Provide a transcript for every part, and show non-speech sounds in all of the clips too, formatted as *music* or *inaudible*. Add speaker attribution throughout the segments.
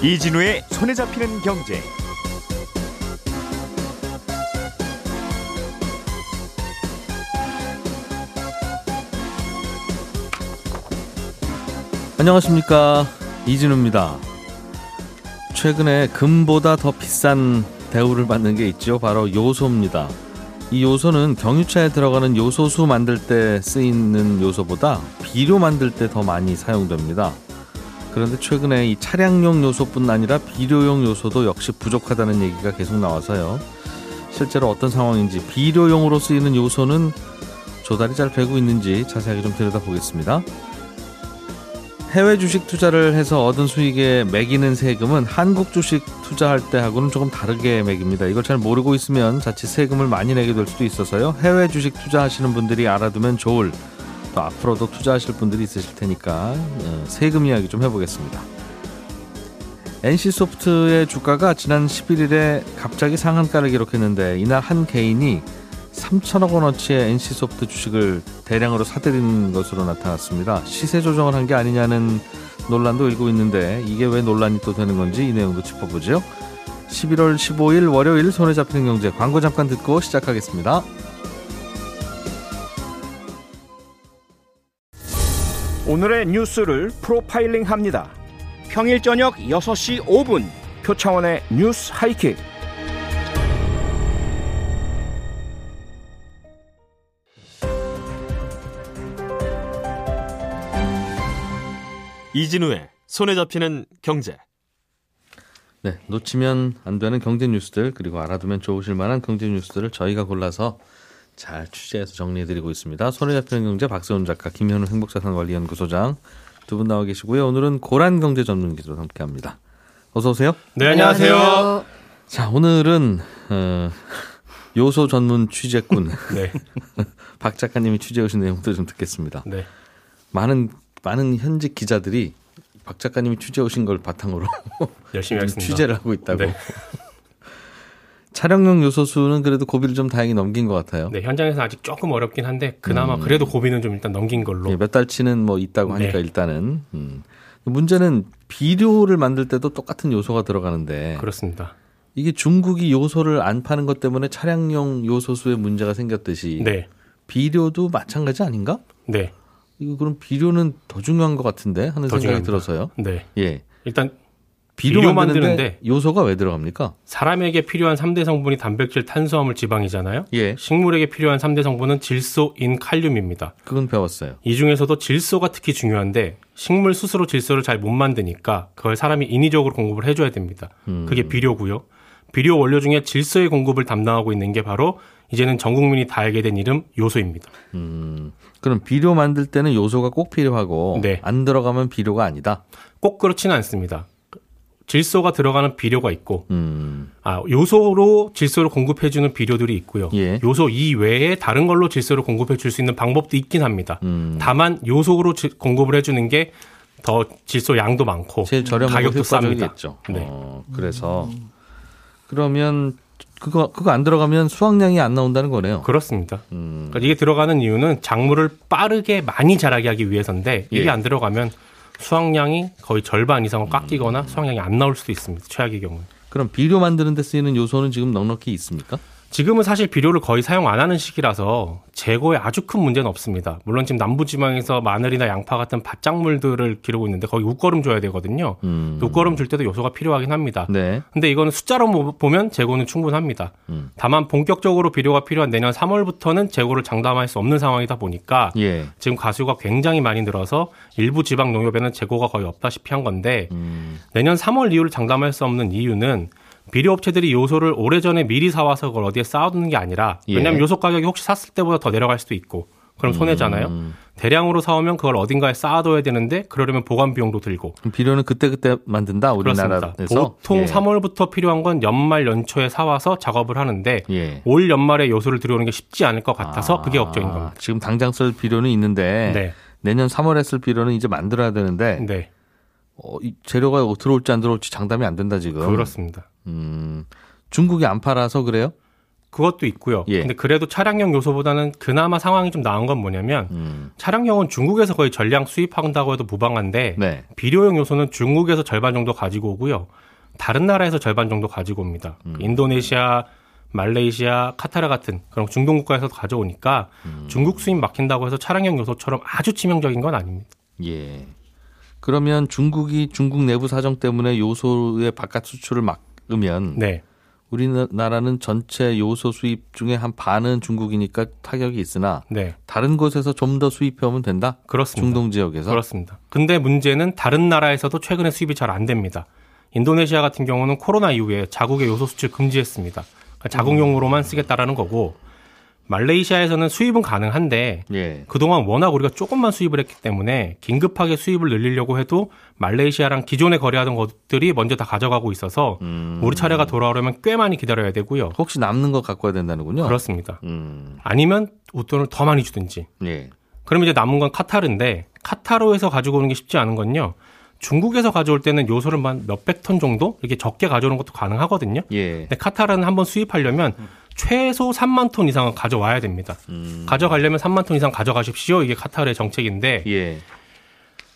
Speaker 1: 이진우의 손에 잡히는 경제.
Speaker 2: 안녕하십니까 이진우입니다. 최근에 금보다 더 비싼 대우를 받는 게 있죠. 바로 요소입니다. 이 요소는 경유차에 들어가는 요소수 만들 때 쓰이는 요소보다 비료 만들 때 더 많이 사용됩니다. 그런데 최근에 이 차량용 요소뿐 아니라 비료용 요소도 역시 부족하다는 얘기가 계속 나와서요. 실제로 어떤 상황인지 비료용으로 쓰이는 요소는 조달이 잘 되고 있는지 자세하게 좀 들여다보겠습니다. 해외 주식 투자를 해서 얻은 수익에 매기는 세금은 한국 주식 투자할 때하고는 조금 다르게 매깁니다. 이걸 잘 모르고 있으면 자칫 세금을 많이 내게 될 수도 있어서요. 해외 주식 투자하시는 분들이 알아두면 좋을 또 앞으로도 투자하실 분들이 있으실 테니까 어, 세금 이야기 좀 해보겠습니다. NC소프트의 주가가 지난 11일에 갑자기 상한가를 기록했는데 이날 한 개인이 3천억 원어치의 NC소프트 주식을 대량으로 사들인 것으로 나타났습니다. 시세 조정을 한 게 아니냐는 논란도 일고 있는데 이게 왜 논란이 또 되는 건지 이 내용도 짚어보죠. 11월 15일 월요일 손에 잡히는 경제 광고 잠깐 듣고 시작하겠습니다.
Speaker 1: 오늘의 뉴스를 프로파일링 합니다. 평일 저녁 6시 5분 표창원의 뉴스 하이킥.
Speaker 3: 이진우의 손에 잡히는 경제.
Speaker 2: 네, 놓치면 안 되는 경제 뉴스들 그리고 알아두면 좋으실 만한 경제 뉴스들을 저희가 골라서 잘 취재해서 정리해드리고 있습니다. 손에 잡히는 경제 박세훈 작가, 김현우 행복자산관리연구소장 두 분 나와 계시고요. 오늘은 고란 경제 전문 기자로 함께합니다. 어서 오세요.
Speaker 3: 네, 안녕하세요.
Speaker 2: 자, 오늘은 어, 요소 전문 취재꾼 *laughs*
Speaker 3: 네. *laughs*
Speaker 2: 박 작가님이 취재해 오신 내용들 좀 듣겠습니다.
Speaker 3: 네.
Speaker 2: 많은 많은 현직 기자들이 박 작가님이 취재 오신 걸 바탕으로 *laughs*
Speaker 3: 열심히.
Speaker 2: 취재를 하고 있다고.
Speaker 3: 네. *laughs*
Speaker 2: 촬영용 요소 수는 그래도 고비를 좀 다행히 넘긴 것 같아요.
Speaker 3: 네, 현장에서 아직 조금 어렵긴 한데 그나마
Speaker 2: 음.
Speaker 3: 그래도 고비는 좀 일단 넘긴 걸로.
Speaker 2: 예, 몇 달치는 뭐 있다고 하니까
Speaker 3: 네.
Speaker 2: 일단은 음. 문제는 비료를 만들 때도 똑같은 요소가 들어가는데
Speaker 3: 그렇습니다.
Speaker 2: 이게 중국이 요소를 안 파는 것 때문에 차량용 요소수에 문제가 생겼듯이
Speaker 3: 네.
Speaker 2: 비료도 마찬가지 아닌가?
Speaker 3: 네.
Speaker 2: 이거 그럼 비료는 더 중요한 것 같은데 하는
Speaker 3: 더
Speaker 2: 생각이
Speaker 3: 중요합니다.
Speaker 2: 들어서요.
Speaker 3: 네.
Speaker 2: 예.
Speaker 3: 일단
Speaker 2: 비료, 만드는데 요소가 왜 들어갑니까?
Speaker 3: 사람에게 필요한 3대 성분이 단백질, 탄수화물, 지방이잖아요.
Speaker 2: 예.
Speaker 3: 식물에게 필요한 3대 성분은 질소, 인, 칼륨입니다.
Speaker 2: 그건 배웠어요.
Speaker 3: 이 중에서도 질소가 특히 중요한데 식물 스스로 질소를 잘 못 만드니까 그걸 사람이 인위적으로 공급을 해줘야 됩니다.
Speaker 2: 음.
Speaker 3: 그게 비료고요. 비료 원료 중에 질소의 공급을 담당하고 있는 게 바로 이제는 전 국민이 다 알게 된 이름 요소입니다.
Speaker 2: 음. 그럼 비료 만들 때는 요소가 꼭 필요하고
Speaker 3: 네.
Speaker 2: 안 들어가면 비료가 아니다.
Speaker 3: 꼭 그렇지는 않습니다. 질소가 들어가는 비료가 있고
Speaker 2: 음.
Speaker 3: 아, 요소로 질소를 공급해 주는 비료들이 있고요.
Speaker 2: 예.
Speaker 3: 요소 이외에 다른 걸로 질소를 공급해 줄 수 있는 방법도 있긴 합니다.
Speaker 2: 음.
Speaker 3: 다만 요소로 지- 공급을 해 주는 게 더 질소 양도 많고
Speaker 2: 제일 저렴하고
Speaker 3: 가격도 쌉니다.
Speaker 2: 효과적이겠죠.
Speaker 3: 네.
Speaker 2: 어, 그래서 그러면 그거 그거 안 들어가면 수확량이 안 나온다는 거네요.
Speaker 3: 그렇습니다.
Speaker 2: 음.
Speaker 3: 그러니까 이게 들어가는 이유는 작물을 빠르게 많이 자라게 하기 위해서인데 이게
Speaker 2: 예.
Speaker 3: 안 들어가면 수확량이 거의 절반 이상을 깎이거나 수확량이 안 나올 수도 있습니다. 최악의 경우는.
Speaker 2: 그럼 비료 만드는 데 쓰이는 요소는 지금 넉넉히 있습니까?
Speaker 3: 지금은 사실 비료를 거의 사용 안 하는 시기라서 재고에 아주 큰 문제는 없습니다. 물론 지금 남부지방에서 마늘이나 양파 같은 밭작물들을 기르고 있는데 거기 웃거름 줘야 되거든요.
Speaker 2: 음.
Speaker 3: 웃거름 줄 때도 요소가 필요하긴 합니다.
Speaker 2: 네.
Speaker 3: 근데 이거는 숫자로 모- 보면 재고는 충분합니다.
Speaker 2: 음.
Speaker 3: 다만 본격적으로 비료가 필요한 내년 3월부터는 재고를 장담할 수 없는 상황이다 보니까
Speaker 2: 예.
Speaker 3: 지금 가수가 굉장히 많이 늘어서 일부 지방 농협에는 재고가 거의 없다시피 한 건데
Speaker 2: 음.
Speaker 3: 내년 3월 이후를 장담할 수 없는 이유는 비료 업체들이 요소를 오래전에 미리 사와서 그걸 어디에 쌓아두는 게 아니라
Speaker 2: 예.
Speaker 3: 왜냐하면 요소 가격이 혹시 샀을 때보다 더 내려갈 수도 있고 그럼 손해잖아요.
Speaker 2: 음.
Speaker 3: 대량으로 사오면 그걸 어딘가에 쌓아둬야 되는데 그러려면 보관 비용도 들고
Speaker 2: 비료는 그때 그때 만든다
Speaker 3: 그렇습니다.
Speaker 2: 우리나라에서.
Speaker 3: 보통
Speaker 2: 예.
Speaker 3: 3월부터 필요한 건 연말 연초에 사와서 작업을 하는데
Speaker 2: 예.
Speaker 3: 올 연말에 요소를 들여오는 게 쉽지 않을 것 같아서
Speaker 2: 아,
Speaker 3: 그게 걱정인 겁니다.
Speaker 2: 지금 당장 쓸 비료는 있는데
Speaker 3: 네,
Speaker 2: 내년 3월에 쓸 비료는 이제 만들어야 되는데
Speaker 3: 네,
Speaker 2: 어, 이 재료가 들어올지 안 들어올지 장담이 안 된다 지금.
Speaker 3: 그렇습니다.
Speaker 2: 음, 중국이 안 팔아서 그래요?
Speaker 3: 그것도 있고요.
Speaker 2: 예.
Speaker 3: 근데 그래도 차량용 요소보다는 그나마 상황이 좀 나은 건 뭐냐면
Speaker 2: 음.
Speaker 3: 차량용은 중국에서 거의 전량 수입한다고 해도 무방한데
Speaker 2: 네.
Speaker 3: 비료용 요소는 중국에서 절반 정도 가지고 오고요. 다른 나라에서 절반 정도 가지고 옵니다.
Speaker 2: 음.
Speaker 3: 그 인도네시아, 말레이시아, 카타르 같은 그런 중동 국가에서도 가져오니까
Speaker 2: 음.
Speaker 3: 중국 수입 막힌다고 해서 차량용 요소처럼 아주 치명적인 건 아닙니다.
Speaker 2: 예. 그러면 중국이 중국 내부 사정 때문에 요소의 바깥 수출을 막으면
Speaker 3: 네.
Speaker 2: 우리나라는 전체 요소 수입 중에 한 반은 중국이니까 타격이 있으나
Speaker 3: 네.
Speaker 2: 다른 곳에서 좀 더 수입해오면 된다?
Speaker 3: 그렇습니다.
Speaker 2: 중동 지역에서?
Speaker 3: 그렇습니다. 근데 문제는 다른 나라에서도 최근에 수입이 잘 안 됩니다. 인도네시아 같은 경우는 코로나 이후에 자국의 요소 수출 금지했습니다. 그러니까 자국용으로만 쓰겠다라는 거고 말레이시아에서는 수입은 가능한데
Speaker 2: 예.
Speaker 3: 그동안 워낙 우리가 조금만 수입을 했기 때문에 긴급하게 수입을 늘리려고 해도 말레이시아랑 기존에 거래하던 것들이 먼저 다 가져가고 있어서
Speaker 2: 음.
Speaker 3: 우리 차례가 돌아오려면 꽤 많이 기다려야 되고요.
Speaker 2: 혹시 남는 거 갖고 와야 된다는군요.
Speaker 3: 그렇습니다.
Speaker 2: 음.
Speaker 3: 아니면 웃돈을 더 많이 주든지.
Speaker 2: 예.
Speaker 3: 그럼 이제 남은 건 카타르인데 카타르에서 가지고 오는 게 쉽지 않은 건요. 중국에서 가져올 때는 요소를 한 몇백 톤 정도 이렇게 적게 가져오는 것도 가능하거든요.
Speaker 2: 예.
Speaker 3: 근데 카타르는 한번 수입하려면 최소 3만 톤 이상은 가져와야 됩니다.
Speaker 2: 음.
Speaker 3: 가져가려면 3만 톤 이상 가져가십시오. 이게 카타르의 정책인데
Speaker 2: 예.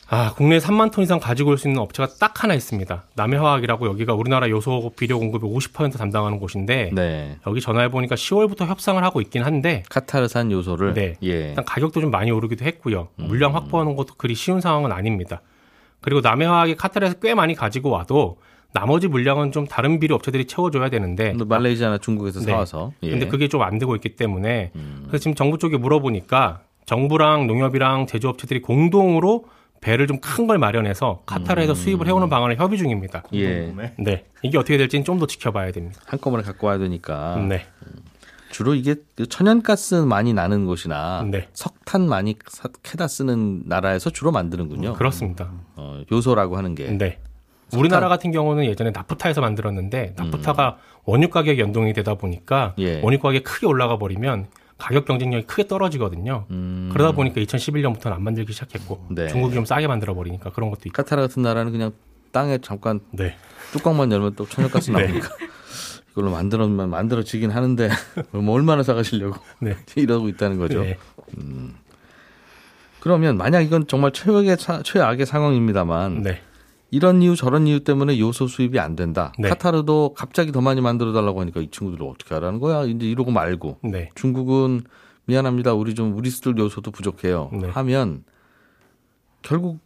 Speaker 3: 아, 국내에 3만 톤 이상 가지고 올 수 있는 업체가 딱 하나 있습니다. 남해화학이라고 여기가 우리나라 요소 비료 공급의 50% 담당하는 곳인데
Speaker 2: 네.
Speaker 3: 여기 전화해 보니까 10월부터 협상을 하고 있긴 한데
Speaker 2: 카타르산 요소를
Speaker 3: 네.
Speaker 2: 예.
Speaker 3: 일단 가격도 좀 많이 오르기도 했고요.
Speaker 2: 음.
Speaker 3: 물량 확보하는 것도 그리 쉬운 상황은 아닙니다. 그리고 남해화학이 카타르에서 꽤 많이 가지고 와도 나머지 물량은 좀 다른 비료 업체들이 채워줘야 되는데
Speaker 2: 말레이시아나 중국에서
Speaker 3: 네.
Speaker 2: 사와서. 예.
Speaker 3: 근데 그게 좀 안 되고 있기 때문에
Speaker 2: 음.
Speaker 3: 그래서 지금 정부 쪽에 물어보니까 정부랑 농협이랑 제조업체들이 공동으로 배를 좀 큰 걸 마련해서 카타르에서 수입을 해오는 방안을 협의 중입니다.
Speaker 2: 음. 예.
Speaker 3: 네. 이게 어떻게 될지는 좀 더 지켜봐야 됩니다.
Speaker 2: 한꺼번에 갖고 와야 되니까.
Speaker 3: 네.
Speaker 2: 주로 이게 그 천연가스 많이 나는 곳이나
Speaker 3: 네.
Speaker 2: 석탄 많이 사- 캐다 쓰는 나라에서 주로 만드는군요.
Speaker 3: 그렇습니다.
Speaker 2: 어, 요소라고 하는 게.
Speaker 3: 네. 우리나라 같은 경우는 예전에 나프타에서 만들었는데 나프타가 원유 가격 연동이 되다 보니까
Speaker 2: 예.
Speaker 3: 원유 가격이 크게 올라가 버리면 가격 경쟁력이 크게 떨어지거든요.
Speaker 2: 음.
Speaker 3: 그러다 보니까 2011년부터는 안 만들기 시작했고
Speaker 2: 네.
Speaker 3: 중국이 좀 싸게 만들어 버리니까 그런 것도 있고.
Speaker 2: 카타르 같은 나라는 그냥 땅에 잠깐
Speaker 3: 네.
Speaker 2: 뚜껑만 열면 또 천연가스 *laughs*
Speaker 3: 네.
Speaker 2: 나오니까 이걸로 만들어면 만들어지긴 하는데 *laughs* 뭐 얼마나 사가시려고
Speaker 3: 네. *laughs*
Speaker 2: 이러고 있다는 거죠.
Speaker 3: 네.
Speaker 2: 그러면 만약 이건 정말 최악의 사- 최악의 상황입니다만
Speaker 3: 네.
Speaker 2: 이런 이유 저런 이유 때문에 요소 수입이 안 된다.
Speaker 3: 네.
Speaker 2: 카타르도 갑자기 더 많이 만들어 달라고 하니까 이 친구들은 어떻게 하라는 거야? 이제 이러고 말고
Speaker 3: 네.
Speaker 2: 중국은 미안합니다. 우리 좀 우리 쓸 요소도 부족해요.
Speaker 3: 네.
Speaker 2: 하면 결국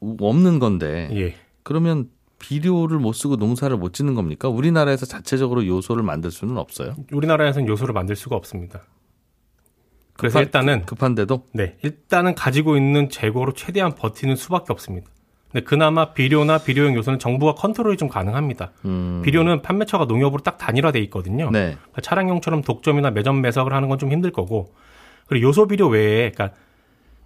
Speaker 2: 없는 건데
Speaker 3: 예.
Speaker 2: 그러면 비료를 못 쓰고 농사를 못 짓는 겁니까? 우리나라에서 자체적으로 요소를 만들 수는 없어요.
Speaker 3: 우리나라에서는 요소를 만들 수가 없습니다. 그래서
Speaker 2: 급한-
Speaker 3: 일단은
Speaker 2: 급한데도
Speaker 3: 네, 일단은 가지고 있는 재고로 최대한 버티는 수밖에 없습니다. 근데 그나마 비료나 비료용 요소는 정부가 컨트롤이 좀 가능합니다.
Speaker 2: 음,
Speaker 3: 비료는 판매처가 농협으로 딱 단일화돼 있거든요.
Speaker 2: 네.
Speaker 3: 그러니까 차량용처럼 독점이나 매점 매석을 하는 건 좀 힘들 거고 그리고 요소 비료 외에 그러니까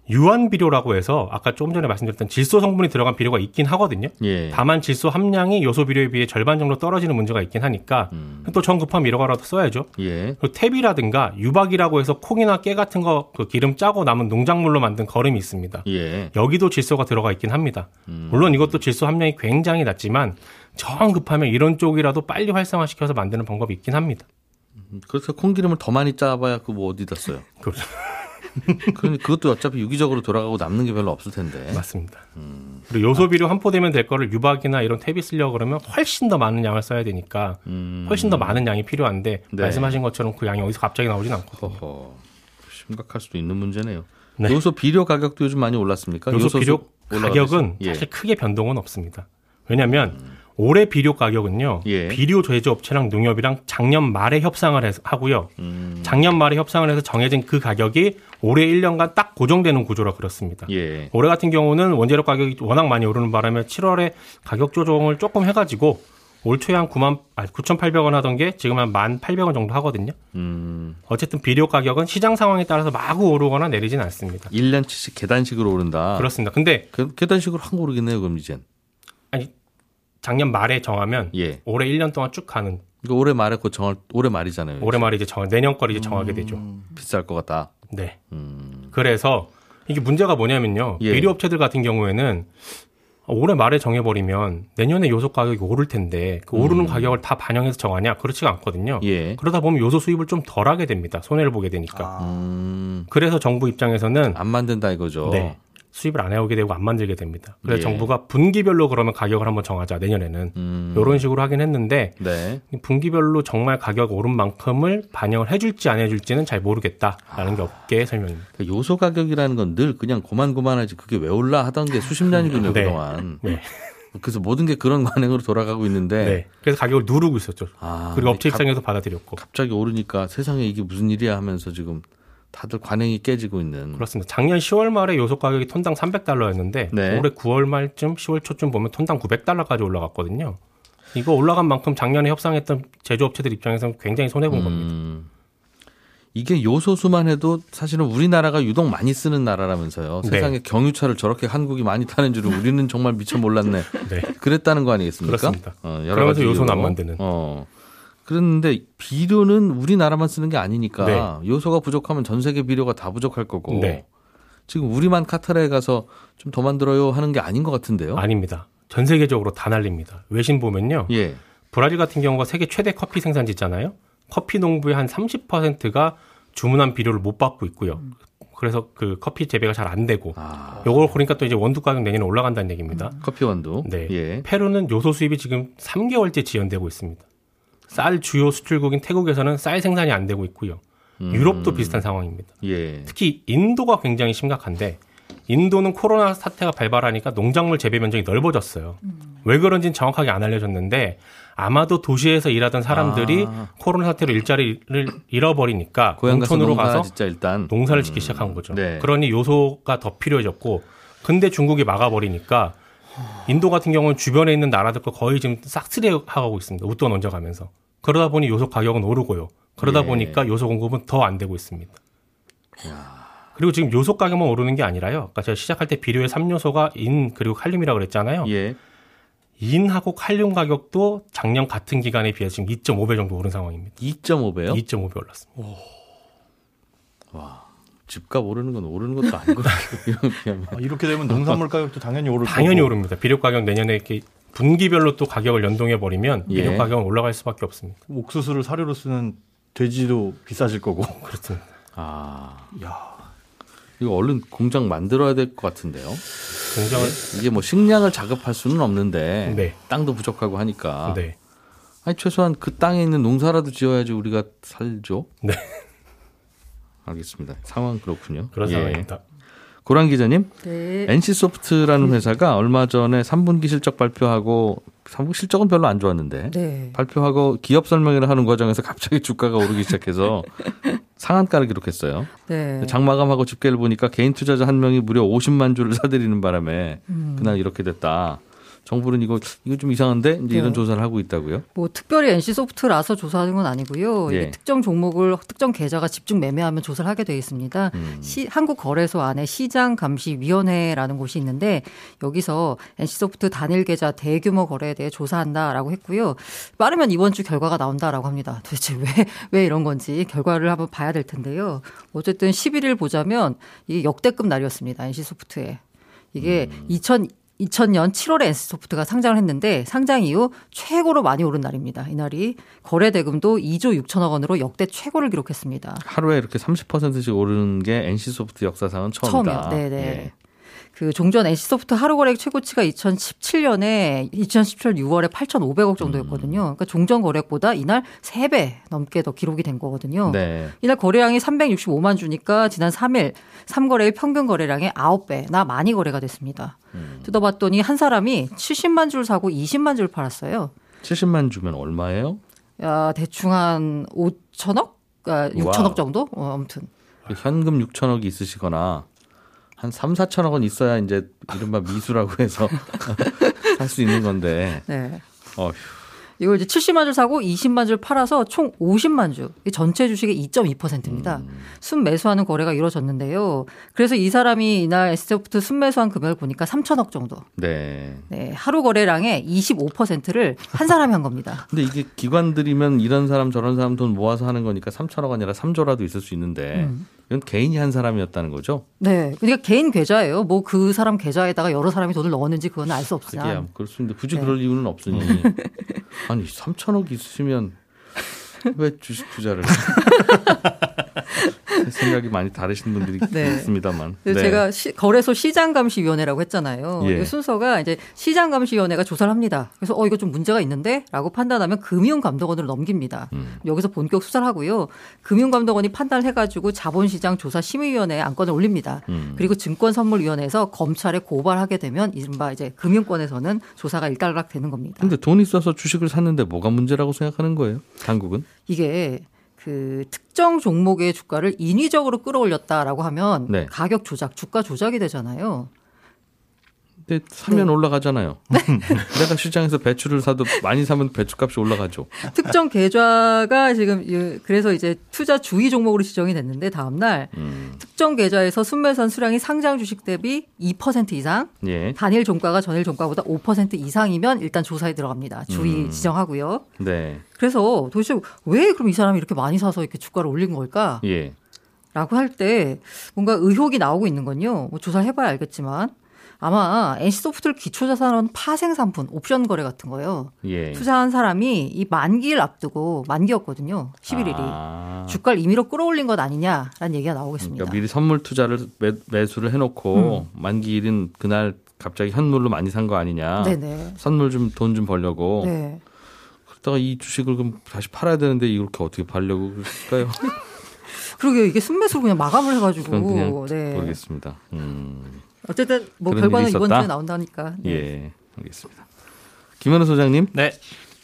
Speaker 3: 유안 비료라고 해서 아까 조금 전에 말씀드렸던 질소 성분이 들어간 비료가 있긴 하거든요.
Speaker 2: 예.
Speaker 3: 다만 질소 함량이 요소 비료에 비해 절반 정도 떨어지는 문제가 있긴 하니까
Speaker 2: 음.
Speaker 3: 또 정 급하면 이런 거라도 써야죠.
Speaker 2: 예.
Speaker 3: 그리고 퇴비라든가 유박이라고 해서 콩이나 깨 같은 거 그 기름 짜고 남은 농작물로 만든 거름이 있습니다.
Speaker 2: 예.
Speaker 3: 여기도 질소가 들어가 있긴 합니다.
Speaker 2: 음.
Speaker 3: 물론 이것도 질소 함량이 굉장히 낮지만 정 급하면 이런 쪽이라도 빨리 활성화시켜서 만드는 방법이 있긴 합니다.
Speaker 2: 그래서 콩기름을 더 많이 짜봐야 그 뭐 어디다 써요. *laughs*
Speaker 3: 그렇죠.
Speaker 2: 그런데 그것도 어차피 유기적으로 돌아가고 남는 게 별로 없을 텐데.
Speaker 3: 맞습니다.
Speaker 2: 음.
Speaker 3: 그리고 요소 비료 환포되면 될 거를 유박이나 이런 탭이 쓰려고 그러면 훨씬 더 많은 양을 써야 되니까
Speaker 2: 음.
Speaker 3: 훨씬 더 많은 양이 필요한데
Speaker 2: 네.
Speaker 3: 말씀하신 것처럼 그 양이 어디서 갑자기 나오진 않거든요.
Speaker 2: 허허. 심각할 수도 있는 문제네요.
Speaker 3: 네.
Speaker 2: 요소 비료 가격도 요즘 많이 올랐습니까?
Speaker 3: 요소 비료
Speaker 2: 올라가듯이?
Speaker 3: 가격은
Speaker 2: 예.
Speaker 3: 사실 크게 변동은 없습니다. 왜냐하면 올해 비료 가격은요.
Speaker 2: 예.
Speaker 3: 비료 제조업체랑 농협이랑 작년 말에 협상을 해서 하고요.
Speaker 2: 음.
Speaker 3: 작년 말에 협상을 해서 정해진 그 가격이 올해 1년간 딱 고정되는 구조라 그렇습니다.
Speaker 2: 예.
Speaker 3: 올해 같은 경우는 원재료 가격이 워낙 많이 오르는 바람에 7월에 가격 조정을 조금 해가지고 올 초에 한 9만, 아, 9,800원 하던 게 지금 한 1,800원 정도 하거든요.
Speaker 2: 음.
Speaker 3: 어쨌든 비료 가격은 시장 상황에 따라서 마구 오르거나 내리진 않습니다.
Speaker 2: 1년치씩 계단식으로 오른다.
Speaker 3: 그렇습니다. 근데
Speaker 2: 그, 계단식으로 확 오르겠네요, 그럼 이젠.
Speaker 3: 작년 말에 정하면
Speaker 2: 예.
Speaker 3: 올해 1년 동안 쭉 가는
Speaker 2: 그러니까 올해 말에 곧 정할 올해 말이잖아요.
Speaker 3: 올해 말에 이제 정 내년 거를 이제 정하게 되죠.
Speaker 2: 비쌀 것 같다.
Speaker 3: 네.
Speaker 2: 음.
Speaker 3: 그래서 이게 문제가 뭐냐면요.
Speaker 2: 예.
Speaker 3: 비료 업체들 같은 경우에는 올해 말에 정해버리면 내년에 요소 가격이 오를 텐데 그 오르는
Speaker 2: 음.
Speaker 3: 가격을 다 반영해서 정하냐 그렇지가 않거든요.
Speaker 2: 예.
Speaker 3: 그러다 보면 요소 수입을 좀 덜하게 됩니다. 손해를 보게 되니까.
Speaker 2: 음,
Speaker 3: 그래서 정부 입장에서는
Speaker 2: 안 만든다 이거죠.
Speaker 3: 네, 수입을 안 해오게 되고 안 만들게 됩니다. 그래서
Speaker 2: 예.
Speaker 3: 정부가 분기별로 그러면 가격을 한번 정하자 내년에는
Speaker 2: 음,
Speaker 3: 이런 식으로 하긴 했는데
Speaker 2: 네.
Speaker 3: 분기별로 정말 가격 오른 만큼을 반영을 해줄지 안 해줄지는 잘 모르겠다라는
Speaker 2: 아.
Speaker 3: 게 업계의 설명입니다.
Speaker 2: 그 요소 가격이라는 건 늘 그냥 고만고만하지 그게 왜 올라 하던 게 수십 년이군요
Speaker 3: 네.
Speaker 2: 그동안.
Speaker 3: 네.
Speaker 2: 그래서 모든 게 그런 관행으로 돌아가고 있는데
Speaker 3: 네. 그래서 가격을 누르고 있었죠.
Speaker 2: 아,
Speaker 3: 그리고 업체
Speaker 2: 갑-
Speaker 3: 입장에서 받아들였고.
Speaker 2: 갑자기 오르니까 세상에 이게 무슨 일이야 하면서 지금 다들 관행이 깨지고 있는.
Speaker 3: 그렇습니다. 작년 10월 말에 요소 가격이 톤당 300달러였는데
Speaker 2: 네.
Speaker 3: 올해 9월 말쯤 10월 초쯤 보면 톤당 900달러까지 올라갔거든요. 이거 올라간 만큼 작년에 협상했던 제조업체들 입장에서는 굉장히 손해 본 겁니다.
Speaker 2: 음, 이게 요소수만 해도 사실은 우리나라가 유독 많이 쓰는 나라라면서요.
Speaker 3: 네.
Speaker 2: 세상에 경유차를 저렇게 한국이 많이 타는 줄은 우리는 정말 미처 몰랐네. *laughs*
Speaker 3: 네.
Speaker 2: 그랬다는 거 아니겠습니까?
Speaker 3: 그렇습니다.
Speaker 2: 어, 여러 가지
Speaker 3: 요소는 안. 만드는.
Speaker 2: 어. 그랬는데 비료는 우리나라만 쓰는 게 아니니까
Speaker 3: 네.
Speaker 2: 요소가 부족하면 전 세계 비료가 다 부족할 거고.
Speaker 3: 네.
Speaker 2: 지금 우리만 카타르에 가서 좀 더 만들어요 하는 게 아닌 것 같은데요.
Speaker 3: 아닙니다. 전 세계적으로 다 날립니다. 외신 보면요.
Speaker 2: 예.
Speaker 3: 브라질 같은 경우가 세계 최대 커피 생산지잖아요. 커피 농부의 한 30%가 주문한 비료를 못 받고 있고요. 그래서 그 커피 재배가 잘 안 되고
Speaker 2: 아,
Speaker 3: 요걸 보니까 또 이제 원두 가격 내년에 올라간다는 얘기입니다.
Speaker 2: 커피 원두.
Speaker 3: 네.
Speaker 2: 예.
Speaker 3: 페루는 요소 수입이 지금 3개월째 지연되고 있습니다. 쌀 주요 수출국인 태국에서는 쌀 생산이 안 되고 있고요. 유럽도 비슷한 상황입니다.
Speaker 2: 예.
Speaker 3: 특히 인도가 굉장히 심각한데 인도는 코로나 사태가 발발하니까 농작물 재배 면적이 넓어졌어요. 왜 그런지는 정확하게 안 알려졌는데 아마도 도시에서 일하던 사람들이
Speaker 2: 아.
Speaker 3: 코로나 사태로 일자리를 잃어버리니까 농촌으로 가서
Speaker 2: 진짜 일단
Speaker 3: 농사를 짓기 시작한 거죠.
Speaker 2: 네.
Speaker 3: 그러니 요소가 더 필요해졌고 근데 중국이 막아버리니까 인도 같은 경우는 주변에 있는 나라들과 거의 지금 싹쓸이하고 있습니다. 웃돈 얹어가면서 그러다 보니 요소 가격은 오르고요. 그러다
Speaker 2: 예.
Speaker 3: 보니까 요소 공급은 더 안 되고 있습니다. 그리고 지금 요소 가격만 오르는 게 아니라요. 아까 제가 시작할 때 비료의 3요소가 인 그리고 칼륨이라고 그랬잖아요.
Speaker 2: 예.
Speaker 3: 인하고 칼륨 가격도 작년 같은 기간에 비해서 지금 2.5배 정도 오른 상황입니다.
Speaker 2: 2.5배요?
Speaker 3: 2.5배 올랐습니다.
Speaker 2: 집값 오르는 건 오르는 것도 아니고 *laughs* 이렇게 하면
Speaker 4: 아, 이렇게 되면 농산물 가격도 당연히 오를
Speaker 3: 당연히
Speaker 4: 거고.
Speaker 3: 오릅니다. 비료 가격 내년에 이렇게 분기별로 또 가격을 연동해 버리면 비료
Speaker 2: 예.
Speaker 3: 가격은 올라갈 수밖에 없습니다.
Speaker 4: 옥수수를 사료로 쓰는 돼지도 비싸질 거고. *laughs*
Speaker 3: 그렇습니다.
Speaker 2: 아
Speaker 4: 야,
Speaker 2: 이거 얼른 공장 만들어야 될 것 같은데요.
Speaker 3: 공장을
Speaker 2: 이게 뭐 식량을 자급할 수는 없는데
Speaker 3: 네.
Speaker 2: 땅도 부족하고 하니까
Speaker 3: 네.
Speaker 2: 아니 최소한 그 땅에 있는 농사라도 지어야지 우리가 살죠.
Speaker 3: 네. *laughs*
Speaker 2: 알겠습니다. 상황 그렇군요.
Speaker 3: 그런
Speaker 2: 예.
Speaker 3: 상황입니다.
Speaker 2: 고란 기자님,
Speaker 5: 네.
Speaker 2: NC소프트라는 회사가 얼마 전에 3분기 실적 발표하고 3분기 실적은 별로 안 좋았는데
Speaker 5: 네.
Speaker 2: 발표하고 기업 설명회를 하는 과정에서 *laughs* 갑자기 주가가 오르기 시작해서 상한가를 기록했어요.
Speaker 5: 네.
Speaker 2: 장마감하고 집계를 보니까 개인 투자자 한 명이 무려 50만 주를 사들이는 바람에
Speaker 5: 음.
Speaker 2: 그날 이렇게 됐다. 정부는 이거 이거 좀 이상한데 이제 이런
Speaker 5: 네.
Speaker 2: 조사를 하고 있다고요.
Speaker 5: 뭐 특별히 NC 소프트라서 조사하는 건 아니고요.
Speaker 2: 예.
Speaker 5: 특정 종목을 특정 계좌가 집중 매매하면 조사를 하게 돼 있습니다.
Speaker 2: 음.
Speaker 5: 시, 한국거래소 안에 시장감시위원회라는 곳이 있는데 여기서 NC 소프트 단일 계좌 대규모 거래에 대해 조사한다라고 했고요. 빠르면 이번 주 결과가 나온다라고 합니다. *laughs* 도대체 왜 왜 이런 건지 결과를 한번 봐야 될 텐데요. 어쨌든 11일 보자면 이게 역대급 날이었습니다. NC 소프트에 이게 2000 2000년 7월에 NC소프트가 상장을 했는데 상장 이후 최고로 많이 오른 날입니다. 이날이 거래 대금도 2조 6천억 원으로 역대 최고를 기록했습니다.
Speaker 2: 하루에 이렇게 30%씩 오르는 게 NC소프트 역사상은 처음이다.
Speaker 5: 처음이요. 네네.
Speaker 2: 예.
Speaker 5: 그 종전 NC소프트 하루 거래 최고치가 2017년에 2017 6월에 8,500억 정도였거든요. 그러니까 종전 거래액보다 이날 3배 넘게 더 기록이 된 거거든요.
Speaker 2: 네.
Speaker 5: 이날 거래량이 365만 주니까 지난 3일 3거래일 평균 거래량의 9배나 많이 거래가 됐습니다.
Speaker 2: 음.
Speaker 5: 뜯어봤더니 한 사람이 70만 주를 사고 20만 주를 팔았어요.
Speaker 2: 70만 주면 얼마예요?
Speaker 5: 야, 대충 한 5천억? 아, 6천억
Speaker 2: wow.
Speaker 5: 정도? 어, 아무튼.
Speaker 2: 현금 6천억이 있으시거나 한 3, 4천억 원 있어야 이제 이른바 미수라고 해서 *laughs* 살 수 있는 건데.
Speaker 5: 네.
Speaker 2: 어휴.
Speaker 5: 이걸 이제 70만 줄 사고 20만 줄 팔아서 총 50만 주. 이 전체 주식의 2.2%입니다. 순매수하는 거래가 이루어졌는데요. 그래서 이 사람이 이날 S소프트 순매수한 금액을 보니까 3천억 정도.
Speaker 2: 네.
Speaker 5: 네, 하루 거래량의 25%를 한 사람이 한 겁니다. *laughs*
Speaker 2: 근데 이게 기관들이면 이런 사람 저런 사람 돈 모아서 하는 거니까 3천억 아니라 3조라도 있을 수 있는데
Speaker 5: 음.
Speaker 2: 이건 개인이 한 사람이었다는 거죠?
Speaker 5: 네. 그러니까 개인 계좌예요. 뭐 그 사람 계좌에다가 여러 사람이 돈을 넣었는지 그건 알수
Speaker 2: 하기야
Speaker 5: 없으나.
Speaker 2: 그렇습니다. 굳이
Speaker 5: 네.
Speaker 2: 그럴 이유는 없으니. *laughs* 아니 3천억 있으시면 왜 주식 투자를? *laughs* 생각이 많이 다르신 분들이
Speaker 5: 네.
Speaker 2: 있습니다만.
Speaker 5: 그래서 제가 시- 거래소 시장감시위원회라고 했잖아요.
Speaker 2: 예.
Speaker 5: 이 순서가 이제 시장감시위원회가 조사를 합니다. 그래서 어 이거 좀 문제가 있는데라고 판단하면 금융감독원으로 넘깁니다.
Speaker 2: 음.
Speaker 5: 여기서 본격 수사를 하고요. 금융감독원이 판단을 해가지고 자본시장 조사 심의위원회에 안건을 올립니다.
Speaker 2: 음.
Speaker 5: 그리고 증권선물위원회에서 검찰에 고발하게 되면 이른바 이제 금융권에서는 조사가 일단락 되는 겁니다.
Speaker 2: 근데 돈 있어서 주식을 샀는데 뭐가 문제라고 생각하는 거예요? 당국은?
Speaker 5: 이게 그 특정 종목의 주가를 인위적으로 끌어올렸다라고 하면
Speaker 2: 네.
Speaker 5: 가격 조작, 주가 조작이 되잖아요.
Speaker 2: 근데 사면
Speaker 5: 네.
Speaker 2: 올라가잖아요. *laughs* 내가 시장에서 배추를 사도 많이 사면 배추값이 올라가죠.
Speaker 5: 특정 계좌가 지금 이- 그래서 이제 투자 주의 종목으로 지정이 됐는데 다음 날
Speaker 2: 음.
Speaker 5: 특정 계좌에서 순매수한 수량이 상장 주식 대비 2% 이상,
Speaker 2: 예.
Speaker 5: 단일 종가가 전일 종가보다 5% 이상이면 일단 조사에 들어갑니다. 주의
Speaker 2: 음.
Speaker 5: 지정하고요.
Speaker 2: 네.
Speaker 5: 그래서 도대체 왜 그럼 이 사람이 이렇게 많이 사서 이렇게 주가를 올린 걸까?
Speaker 2: 예.
Speaker 5: 라고 할 때 뭔가 의혹이 나오고 있는 건요. 뭐 조사를 해봐야 알겠지만 아마 NC소프트를 기초자산원 파생상품, 옵션 거래 같은 거요.
Speaker 2: 예.
Speaker 5: 투자한 사람이 이 만기를 앞두고 만기였거든요. 11일이.
Speaker 2: 아.
Speaker 5: 주가를 임의로 끌어올린 것 아니냐라는 얘기가 나오겠습니다.
Speaker 2: 그러니까 미리 선물 투자를 매, 수를 해놓고 만기일인 그날 갑자기 현물로 많이 산 거 아니냐.
Speaker 5: 네네.
Speaker 2: 선물 좀 돈 좀 벌려고.
Speaker 5: 네.
Speaker 2: 그러다가 이 주식을 그럼 다시 팔아야 되는데 이렇게 어떻게 팔려고 그럴까요? *laughs*
Speaker 5: 그러게요. 이게 순매수로 그냥 마감을 해가지고.
Speaker 2: 그냥
Speaker 5: 네.
Speaker 2: 모르겠습니다. 음.
Speaker 5: 어쨌든 뭐 결과는 이번? 주에 나온다니까. 네.
Speaker 2: 예. 알겠습니다. 김현우 소장님.
Speaker 4: 네.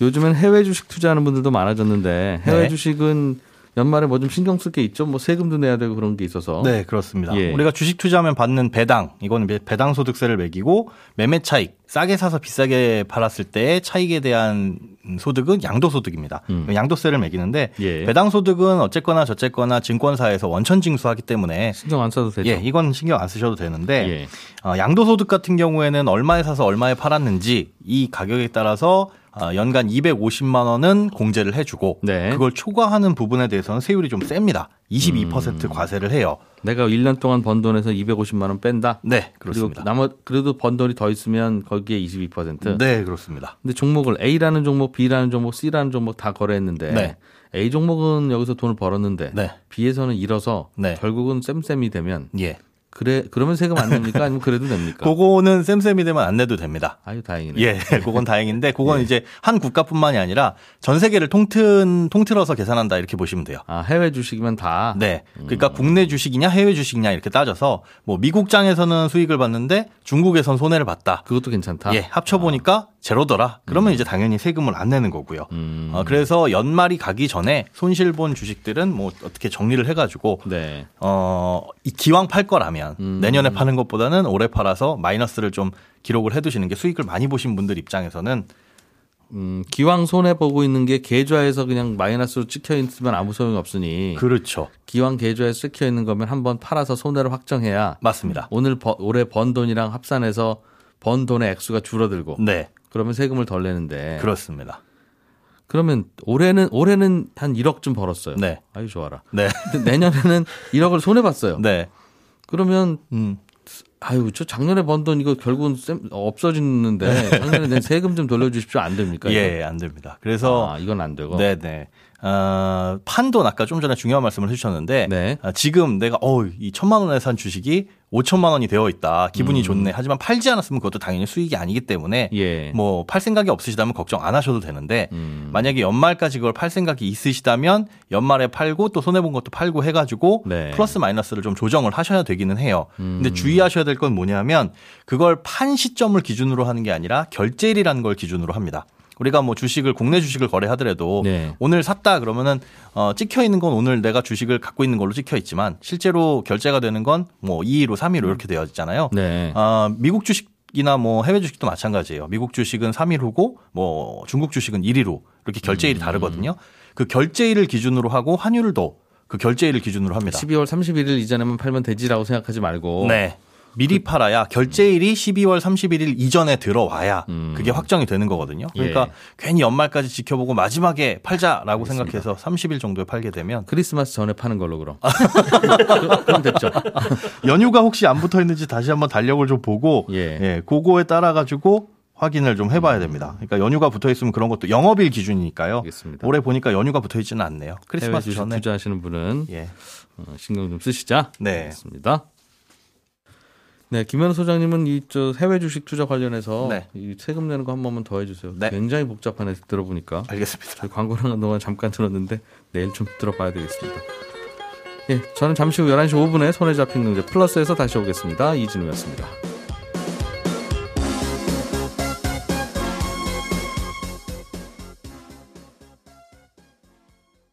Speaker 2: 요즘엔 해외 주식 투자하는 분들도 많아졌는데 해외
Speaker 4: 네.
Speaker 2: 주식은 연말에 뭐 좀 신경 쓸 게 있죠. 뭐 세금도 내야 되고 그런 게 있어서.
Speaker 4: 네, 그렇습니다.
Speaker 2: 예.
Speaker 4: 우리가 주식 투자하면 받는 배당, 이거는 배- 배당 소득세를 매기고 매매 차익, 싸게 사서 비싸게 팔았을 때의 차익에 대한 소득은 양도소득입니다.
Speaker 2: 음.
Speaker 4: 양도세를 매기는데
Speaker 2: 예.
Speaker 4: 배당 소득은 어쨌거나 저쨌거나 증권사에서 원천 징수하기 때문에
Speaker 2: 신경 안 써도 되죠.
Speaker 4: 예, 이건 신경 안 쓰셔도 되는데
Speaker 2: 예.
Speaker 4: 어, 양도소득 같은 경우에는 얼마에 사서 얼마에 팔았는지 이 가격에 따라서 어, 연간 250만 원은 공제를 해주고
Speaker 2: 네.
Speaker 4: 그걸 초과하는 부분에 대해서는 세율이 좀 셉니다. 22%
Speaker 2: 음.
Speaker 4: 과세를 해요.
Speaker 2: 내가 1년 동안 번 돈에서 250만 원 뺀다.
Speaker 4: 네, 그렇습니다.
Speaker 2: 나머 그래도 번 돈이 더 있으면 거기에 22%.
Speaker 4: 네, 그렇습니다.
Speaker 2: 근데 종목을 A라는 종목, B라는 종목, C라는 종목 다 거래했는데
Speaker 4: 네.
Speaker 2: A 종목은 여기서 돈을 벌었는데
Speaker 4: 네.
Speaker 2: B에서는 잃어서
Speaker 4: 네.
Speaker 2: 결국은 쌤쌤이 되면
Speaker 4: 예.
Speaker 2: 그래 그러면 세금 안 냅니까? 아니면 그래도 냅니까? *laughs*
Speaker 4: 그거는 쌤쌤이 되면 안 내도 됩니다.
Speaker 2: 아유 다행이네.
Speaker 4: 예, 그건 다행인데 그건
Speaker 2: 예.
Speaker 4: 이제 한 국가뿐만이 아니라 전 세계를 통튼 통틀어서 계산한다 이렇게 보시면 돼요.
Speaker 2: 아 해외 주식이면 다.
Speaker 4: 네. 그러니까 국내 주식이냐 해외 주식이냐 이렇게 따져서 뭐 미국장에서는 수익을 봤는데 중국에선 손해를 봤다.
Speaker 2: 그것도 괜찮다.
Speaker 4: 예, 합쳐 보니까 제로더라. 그러면 이제 당연히 세금을 안 내는 거고요.
Speaker 2: 음.
Speaker 4: 어, 그래서 연말이 가기 전에 손실 본 주식들은 뭐 어떻게 정리를 해가지고
Speaker 2: 네.
Speaker 4: 어, 이 기왕 팔 거라면
Speaker 2: 음.
Speaker 4: 내년에 파는 것보다는 올해 팔아서 마이너스를 좀 기록을 해두시는 게 수익을 많이 보신 분들 입장에서는
Speaker 2: 음, 기왕 손해 보고 있는 게 계좌에서 그냥 마이너스로 찍혀 있으면 아무 소용이 없으니
Speaker 4: 그렇죠.
Speaker 2: 기왕 계좌에 찍혀 있는 거면 한번 팔아서 손해를 확정해야
Speaker 4: 맞습니다.
Speaker 2: 오늘 버- 올해 번 돈이랑 합산해서 번 돈의 액수가 줄어들고
Speaker 4: 네,
Speaker 2: 그러면 세금을 덜 내는데
Speaker 4: 그렇습니다.
Speaker 2: 그러면 올해는 올해는 한 1억쯤 벌었어요.
Speaker 4: 네.
Speaker 2: 아유 좋아라.
Speaker 4: 네,
Speaker 2: 내년에는 *laughs* 1억을 손해 봤어요.
Speaker 4: 네,
Speaker 2: 그러면
Speaker 4: 음,
Speaker 2: 아유 저 작년에 번 돈 이거 결국은 쌤- 없어지는데 작년에 낸 세금 좀 돌려주십시오 안 됩니까? 이거?
Speaker 4: 예, 안 됩니다. 그래서
Speaker 2: 아, 이건 안 되고.
Speaker 4: 네, 네. 어, 판돈 아까 좀 전에 중요한 말씀을 해주셨는데
Speaker 2: 네.
Speaker 4: 아, 지금 내가 어이 천만 원에 산 주식이 5천만 원이 되어 있다. 기분이 좋네. 하지만 팔지 않았으면 그것도 당연히 수익이 아니기 때문에
Speaker 2: 음. 예.
Speaker 4: 뭐팔 생각이 없으시다면 걱정 안 하셔도 되는데
Speaker 2: 음.
Speaker 4: 만약에 연말까지 그걸 팔 생각이 있으시다면 연말에 팔고 또 손해 본 것도 팔고 해 가지고
Speaker 2: 네. 음.
Speaker 4: 플러스 마이너스를 좀 조정을 하셔야 되기는 해요. 근데 주의하셔야 될 건 뭐냐면 그걸 판 시점을 기준으로 하는 게 아니라 결제일이라는 걸 기준으로 합니다. 우리가 뭐 주식을 국내 주식을 거래하더라도
Speaker 2: 네.
Speaker 4: 오늘 샀다 그러면은 어 찍혀 있는 건 오늘 내가 주식을 갖고 있는 걸로 찍혀 있지만 실제로 결제가 되는 건 뭐 2일로 3일로 이렇게 되어 있잖아요.
Speaker 2: 네.
Speaker 4: 아, 미국 주식 이나 뭐 해외 주식도 마찬가지예요. 미국 주식은 3일 후고 뭐 중국 주식은 1일 후 이렇게 결제일이
Speaker 2: 음.
Speaker 4: 다르거든요. 그 결제일을 기준으로 하고 환율도 그 결제일을 기준으로 합니다.
Speaker 2: 12월 31일 이전에만 팔면 되지라고 생각하지 말고
Speaker 4: 네. 미리 팔아야 결제일이 12월 31일 이전에 들어와야
Speaker 2: 음.
Speaker 4: 그게 확정이 되는 거거든요. 그러니까
Speaker 2: 예.
Speaker 4: 괜히 연말까지 지켜보고 마지막에 팔자라고 생각해서 30일 정도에 팔게 되면
Speaker 2: 크리스마스 전에 파는 걸로 그럼. *laughs* 그- 그럼 됐죠.
Speaker 4: 연휴가 혹시 안 붙어 있는지 다시 한번 달력을 좀 보고
Speaker 2: 예.
Speaker 4: 예, 그거에 따라 가지고 확인을 좀 해봐야 됩니다. 그러니까 연휴가 붙어 있으면 그런 것도 영업일 기준이니까요.
Speaker 2: 알겠습니다.
Speaker 4: 올해 보니까 연휴가 붙어 있지는 않네요. 크리스마스 전에
Speaker 2: 투자하시는 분은
Speaker 4: 예,
Speaker 2: 어, 신경 좀 쓰시자.
Speaker 4: 네.
Speaker 2: 알겠습니다. 네, 김현우 소장님은 이 저 해외 주식 투자 관련해서
Speaker 4: 네.
Speaker 2: 이 세금 내는 거 한 번만 더 해주세요.
Speaker 4: 네.
Speaker 2: 굉장히 복잡하네 들어보니까.
Speaker 4: 알겠습니다.
Speaker 2: 저희 광고 나간 동안 잠깐 들었는데 내일 좀 들어봐야 되겠습니다. 예, 저는 잠시 후 11시 5분에 손에 잡힌 경제 플러스에서 다시 오겠습니다. 이진우였습니다.